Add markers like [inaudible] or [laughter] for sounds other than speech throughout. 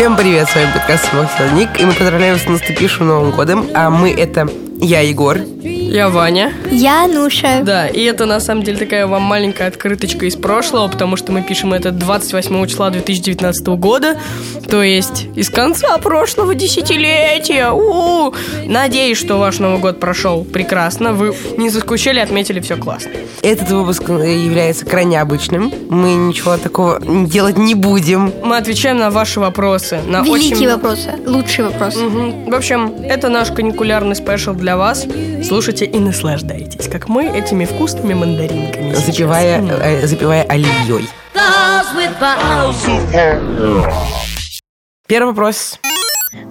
Всем привет, с вами подкаст Максим Ник, и мы поздравляем с наступившим Новым годом. А мы это я, Егор. Я Ваня. Я Нуша. Да, и это на самом деле такая вам маленькая открыточка из прошлого, потому что мы пишем это 28 числа 2019 года, то есть из конца прошлого десятилетия. У-у-у. Надеюсь, что ваш Новый год прошел прекрасно, вы не заскучали, отметили все классно. Этот выпуск является крайне обычным. Мы ничего такого делать не будем. Мы отвечаем на ваши вопросы. На Великие очень... вопросы, лучшие вопросы. Мгм. В общем, это наш каникулярный спешл для вас. Слушайте и наслаждайтесь, как мы этими вкусными мандаринками. Запивая, э, запивая оливьей. Первый вопрос.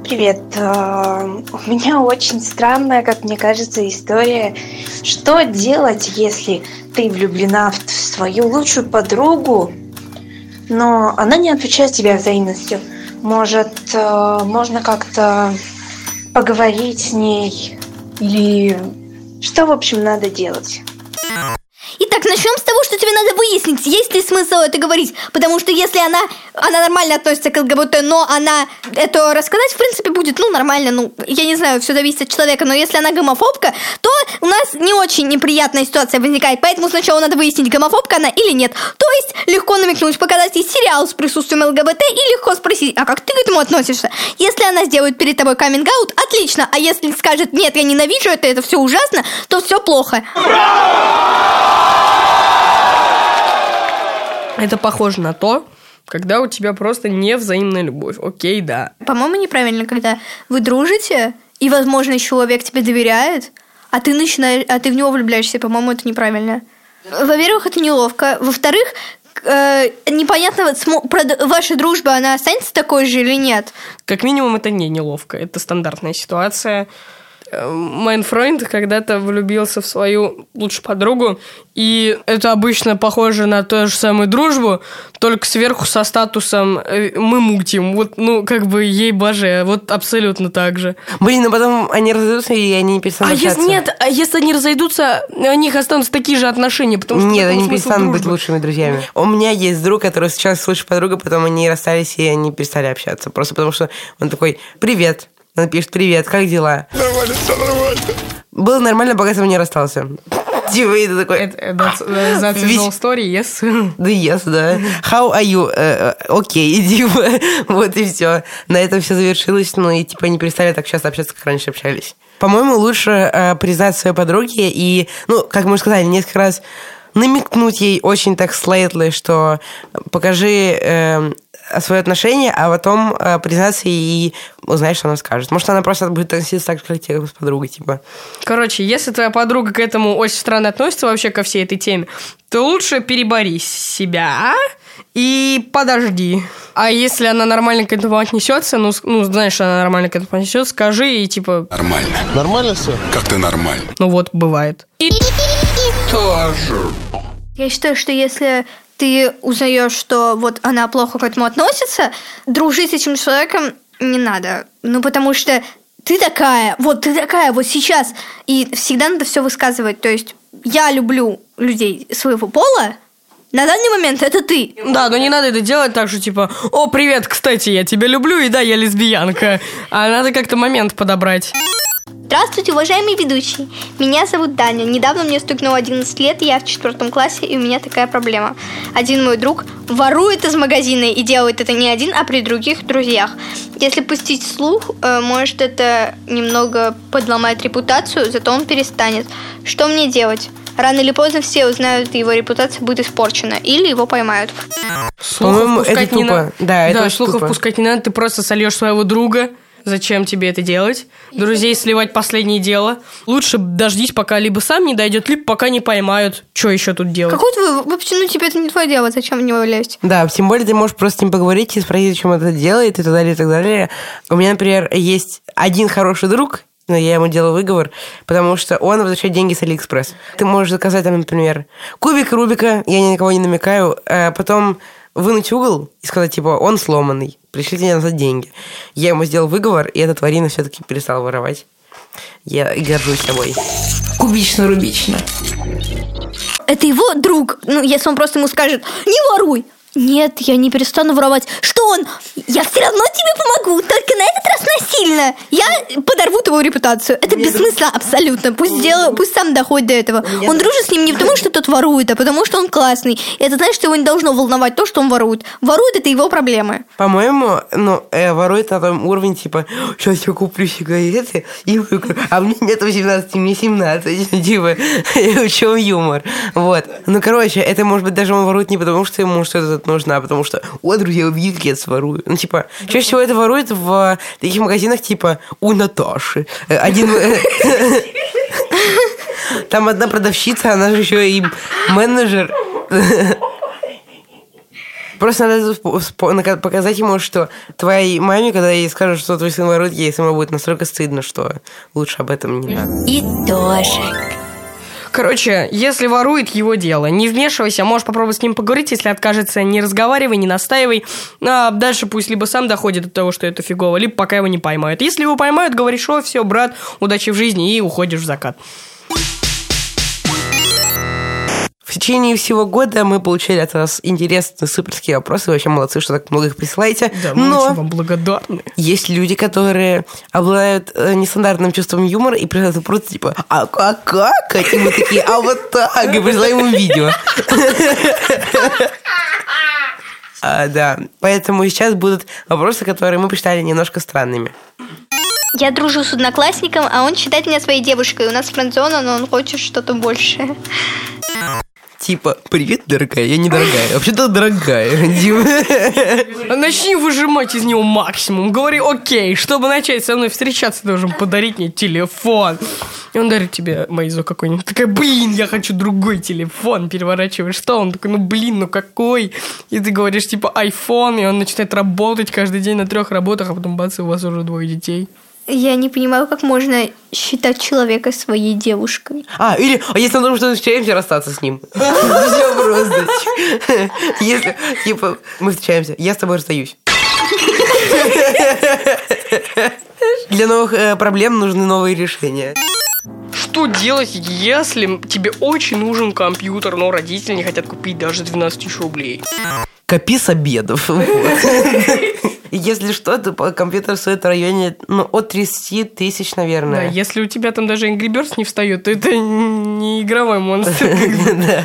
Привет. Э, У меня очень странная, как мне кажется, история. Что делать, если ты влюблена в свою лучшую подругу, но она не отвечает тебе взаимностью? Может, э, можно как-то поговорить с ней? Или что, в общем, надо делать? Итак, начнем с того, что тебе надо выяснить, есть ли смысл это говорить. Потому что если она, она нормально относится к ЛГБТ, но она это рассказать, в принципе, будет, ну, нормально. Ну, я не знаю, все зависит от человека, но если она гомофобка, то у нас не очень неприятная ситуация возникает. Поэтому сначала надо выяснить, гомофобка она или нет. То есть легко намекнуть, показать ей сериал с присутствием ЛГБТ и легко спросить, а как ты к этому относишься? Если она сделает перед тобой каминг-аут, отлично. А если скажет, нет, я ненавижу это, это все ужасно, то все плохо. Это похоже на то, когда у тебя просто невзаимная любовь. Окей, да. По-моему, неправильно, когда вы дружите, и, возможно, человек тебе доверяет, а ты начинаешь, а ты в него влюбляешься. По-моему, это неправильно. Во-первых, это неловко. Во-вторых, э, непонятно, ваша дружба, она останется такой же или нет. Как минимум, это не неловко. Это стандартная ситуация. Майн Фройнд когда-то влюбился в свою лучшую подругу, и это обычно похоже на ту же самую дружбу, только сверху со статусом э, «мы мутим». Вот, ну, как бы, ей боже, вот абсолютно так же. Блин, а потом они разойдутся, и они не перестанут А если нет, а если они разойдутся, у них останутся такие же отношения, потому что Нет, они перестанут быть дружбы. лучшими друзьями. У меня есть друг, который сейчас лучшая подруга, потом они расстались, и они перестали общаться. Просто потому что он такой, привет. Он пишет, привет, как дела? Нормально, все нормально. Было нормально, пока со мной не расстался. Типа, такой, Это, это, that's a whole story, yes. да yes, да. How are you? Э, э, Окей, [laughs] типа, вот и все. На этом все завершилось, ну и типа они перестали так часто общаться, как раньше общались. По-моему, лучше э, признать своей подруге и, ну, как мы уже сказали, несколько раз намекнуть ей очень так слейтли, что покажи э, свое отношение, а потом э, признаться и узнаешь, что она скажет. Может, она просто будет относиться так же, как тебе с подругой, типа. Короче, если твоя подруга к этому очень странно относится вообще ко всей этой теме, то лучше перебори себя и подожди. А если она нормально к этому отнесется, ну, ну знаешь, что она нормально к этому отнесется, скажи и типа, Нормально. Нормально все? Как ты нормально? ну вот, бывает. Я считаю, что если ты узнаешь, что вот она плохо к этому относится, дружить с этим человеком не надо. Ну, потому что ты такая, вот ты такая вот сейчас. И всегда надо все высказывать. То есть я люблю людей своего пола, на данный момент это ты. Да, но не надо это делать так же, типа, о, привет, кстати, я тебя люблю, и да, я лесбиянка. А надо как-то момент подобрать. Здравствуйте, уважаемый ведущий. Меня зовут Даня. Недавно мне стукнуло 11 лет, я в четвертом классе, и у меня такая проблема. Один мой друг ворует из магазина и делает это не один, а при других друзьях. Если пустить слух, э, может это немного подломает репутацию, зато он перестанет. Что мне делать? Рано или поздно все узнают, и его репутация будет испорчена. Или его поймают. Слухов По-моему, это пускать не тупо. надо. Да, это очень слухов тупо. пускать не надо, ты просто сольешь своего друга. Зачем тебе это делать? Друзей сливать последнее дело. Лучше дождись, пока либо сам не дойдет, либо пока не поймают. Что еще тут делать? Какой твой... Вообще, ну тебе это не твое дело, зачем в него лезть? Да, тем более ты можешь просто с ним поговорить и спросить, зачем он это делает и так далее, и так далее. У меня, например, есть один хороший друг, но я ему делаю выговор, потому что он возвращает деньги с Алиэкспресс. Ты можешь заказать там, например, кубик Рубика, я ни на кого не намекаю, а потом вынуть угол и сказать, типа, он сломанный, пришлите мне назад деньги. Я ему сделал выговор, и эта тварина все-таки перестала воровать. Я горжусь собой. Кубично-рубично. Это его друг. Ну, если он просто ему скажет, не воруй, Нет, я не перестану воровать. Что он? Я все равно тебе помогу, только на этот раз насильно. Я подорву твою репутацию. Это бессмысленно абсолютно. Пусть, сделаю, пусть сам доходит до этого. Он дружит с ним не потому, что тот ворует, а потому, что он классный. И это значит, что его не должно волновать то, что он ворует. Ворует это его проблемы. По-моему, ну, э, ворует на том уровне, типа, сейчас я куплю сигареты и выкурю, а мне нет 18, мне 17. Типа, [laughs] в чем юмор? Вот. Ну, короче, это может быть даже он ворует не потому, что ему что-то нужно, а потому что, о, друзья, увидите, я сворую. Ну, типа, чаще всего это ворует в таких магазинах, типа, у Наташи. Э, Один... э, [laughs] Там одна продавщица, она же еще и менеджер. [laughs] Просто надо показать ему, что твоей маме, когда ей скажут, что твой сын ворует, ей сама будет настолько стыдно, что лучше об этом не надо. Итожек. Короче, если ворует, его дело. Не вмешивайся, можешь попробовать с ним поговорить. Если откажется, не разговаривай, не настаивай. А дальше пусть либо сам доходит до того, что это фигово, либо пока его не поймают. Если его поймают, говоришь, о, все, брат, удачи в жизни, и уходишь в закат. В течение всего года мы получили от вас интересные суперские вопросы. Вы вообще молодцы, что так много их присылаете. Да, мы Но очень вам благодарны. есть люди, которые обладают э, нестандартным чувством юмора и присылают просто типа, а как, как? И мы такие, а вот так, и присылаем им видео. А, Да, поэтому сейчас будут вопросы, которые мы посчитали немножко странными. Я дружу с одноклассником, а он считает меня своей девушкой. У нас френдзона, но он хочет что-то большее. Типа, привет, дорогая, я недорогая. Вообще-то дорогая. Дима. Начни выжимать из него максимум. Говори, окей, чтобы начать со мной встречаться, должен подарить мне телефон. И он дарит тебе Майзо какой-нибудь. Такая, блин, я хочу другой телефон. Переворачиваешь что? Он такой, ну блин, ну какой? И ты говоришь, типа, iPhone, и он начинает работать каждый день на трех работах, а потом бац, и у вас уже двое детей. Я не понимаю, как можно считать человека своей девушкой. А, или, а если он думает, что мы встречаемся, расстаться с ним. Все просто. Если, типа, мы встречаемся, я с тобой расстаюсь. Для новых э, проблем нужны новые решения. Что делать, если тебе очень нужен компьютер, но родители не хотят купить даже 12 тысяч рублей? Копи с обедов. Если что, то компьютер стоит в районе ну, от 30 тысяч, Да, наверное. если у тебя там даже Angry Birds не встает, то это не игровой монстр. [laughs] Да.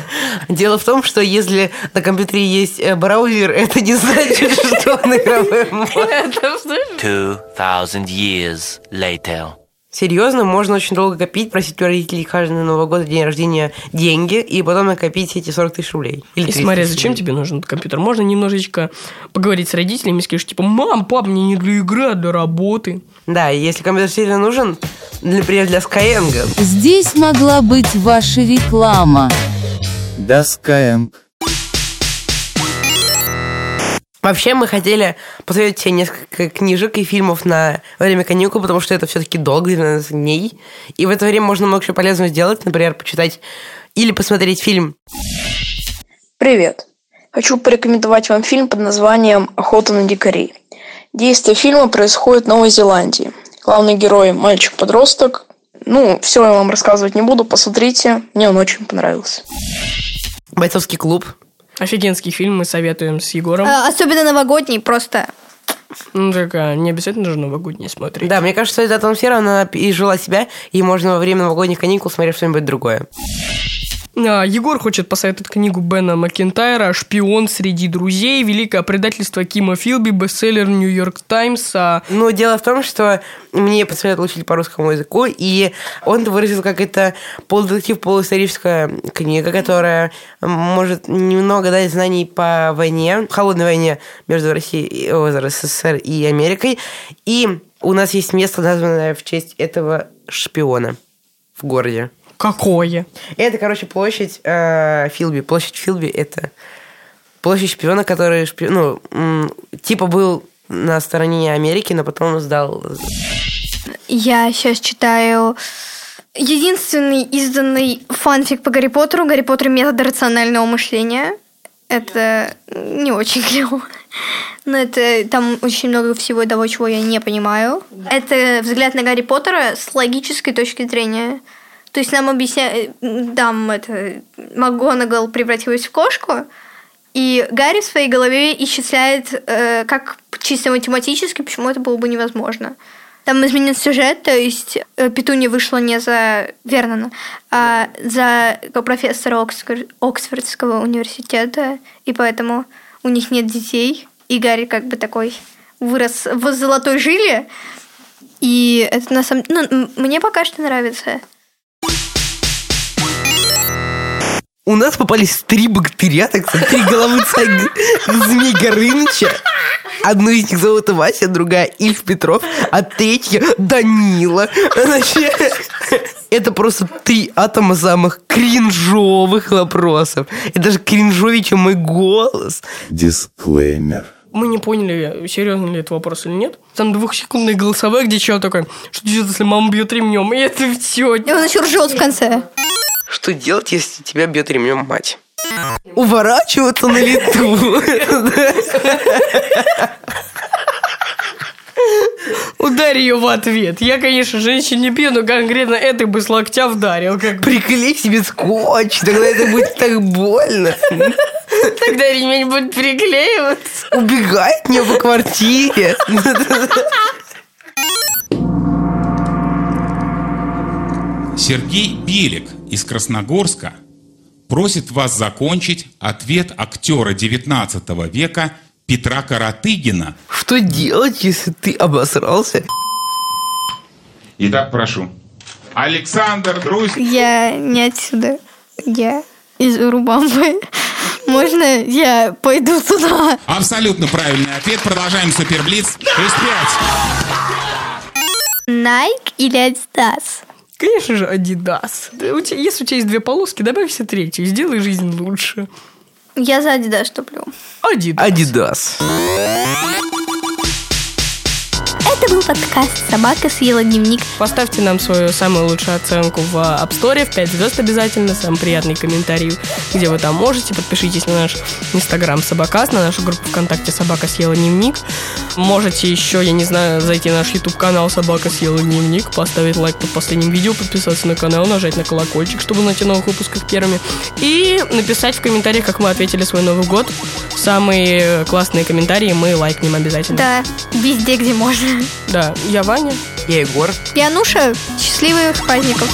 Дело в том, что если на компьютере есть э, браузер, это не значит, что он игровой [laughs] что? 2,000 years later. Серьезно, можно очень долго копить, просить у родителей каждый Новый год, день рождения деньги, и потом накопить эти 40 тысяч рублей. Или И 30 смотря, зачем рублей. тебе нужен этот компьютер? Можно немножечко поговорить с родителями и скажешь, типа, мам, пап, мне не для игры, а для работы. Да, и если компьютер сильно нужен, например, для Skyeng, Здесь могла быть ваша реклама. Да, Skyeng. Вообще, мы хотели посоветовать тебе несколько книжек и фильмов на время каникул, потому что это все-таки долго, 12 дней. И в это время можно много чего полезного сделать, например, почитать или посмотреть фильм. Привет! Хочу порекомендовать вам фильм под названием «Охота на дикарей». Действие фильма происходит в Новой Зеландии. Главный герой – мальчик-подросток. Ну, все я вам рассказывать не буду, посмотрите. Мне он очень понравился. Бойцовский клуб. Офигенский фильм мы советуем с Егором. А, Особенно новогодний, просто... Ну, такая, не обязательно же новогодний смотреть. Да, мне кажется, эта атмосфера, она изжила себя, и можно во время новогодних каникул смотреть что-нибудь другое. А, Егор хочет посоветовать книгу Бена Макентайра «Шпион среди друзей. Великое предательство Кима Филби», бестселлер Нью-Йорк Таймс. А, Но дело в том, что мне посоветовал учитель по русскому языку, и он выразил, как это полудетектив, полуисторическая книга, которая может немного дать знаний по войне, холодной войне между Россией, СССР и Америкой. И у нас есть место, названное в честь этого шпиона в городе. Какое? Это, короче, площадь э, Филби. Площадь Филби – это площадь шпиона, который, шпи- ну, м, типа был на стороне Америки, но потом сдал. Я сейчас читаю единственный изданный фанфик по Гарри Поттеру. Гарри Поттер метод рационального мышления. Это не очень клево. Но это там очень много всего того, чего я не понимаю. Это взгляд на Гарри Поттера с логической точки зрения. То есть нам объясняют, там это, МакГонагал превратилась в кошку, И Гарри в своей голове исчисляет, э, как чисто математически, почему это было бы невозможно. Там изменен сюжет, то есть э, Петунья вышла не за Вернона, а за профессора Оксфор- Оксфордского университета, и поэтому у них нет детей. И Гарри как бы такой вырос в золотой жиле. И это на самом ну, м- мне пока что нравится. У нас попались три богатыря, так сказать, три головы царь Змей Горыныча. Одну из них зовут Вася, другая Ильф Петров, а третья Данила. Значит, это просто три атома самых кринжовых вопросов. Это даже кринжовее, чем мой голос. Дисклеймер. Мы не поняли, серьезно ли это вопрос или нет. Там двухсекундные голосовые, где чел такой, что делать, если мама бьет ремнем, и это все. И он еще ржет в конце. Что делать, если тебя бьет ремнем мать? Уворачиваться на лету. Ударь ее в ответ. Я, конечно, женщин не бью, но конкретно этой бы с локтя вдарил. Как. Приклей себе скотч, тогда это будет так больно. Тогда ремень будет приклеиваться. Убегай от нее по квартире. Сергей Белик из Красногорска просит вас закончить ответ актера 19 века Петра Каратыгина. Что делать, если ты обосрался? Итак, прошу. Александр Друзь. Я не отсюда. Я из Урубамбы. Можно я пойду туда? Абсолютно правильный ответ. Продолжаем Суперблиц. Плюс пять. Nike или Adidas? Конечно же, Adidas. Да у тебя- если у тебя есть две полоски, добавь себе третью, и сделай жизнь лучше. Я за Adidas топлю. Adidas. Адидас. Это был подкаст «Собака съела дневник». Поставьте нам свою самую лучшую оценку в App Store, в 5 звезд обязательно, самый приятный комментарий, где вы там можете. Подпишитесь на наш Инстаграм Собакас, на нашу группу ВКонтакте Собака съела дневник. Можете еще, я не знаю, зайти на наш YouTube канал Собака съела дневник, поставить лайк под последним видео, подписаться на канал, нажать на колокольчик, чтобы узнать о новых выпусках первыми. И написать в комментариях, как мы ответили свой Новый год. Самые классные комментарии мы лайкнем обязательно. Да, везде, где можно. Да, я Ваня. Я Егор. Януша, счастливых праздников.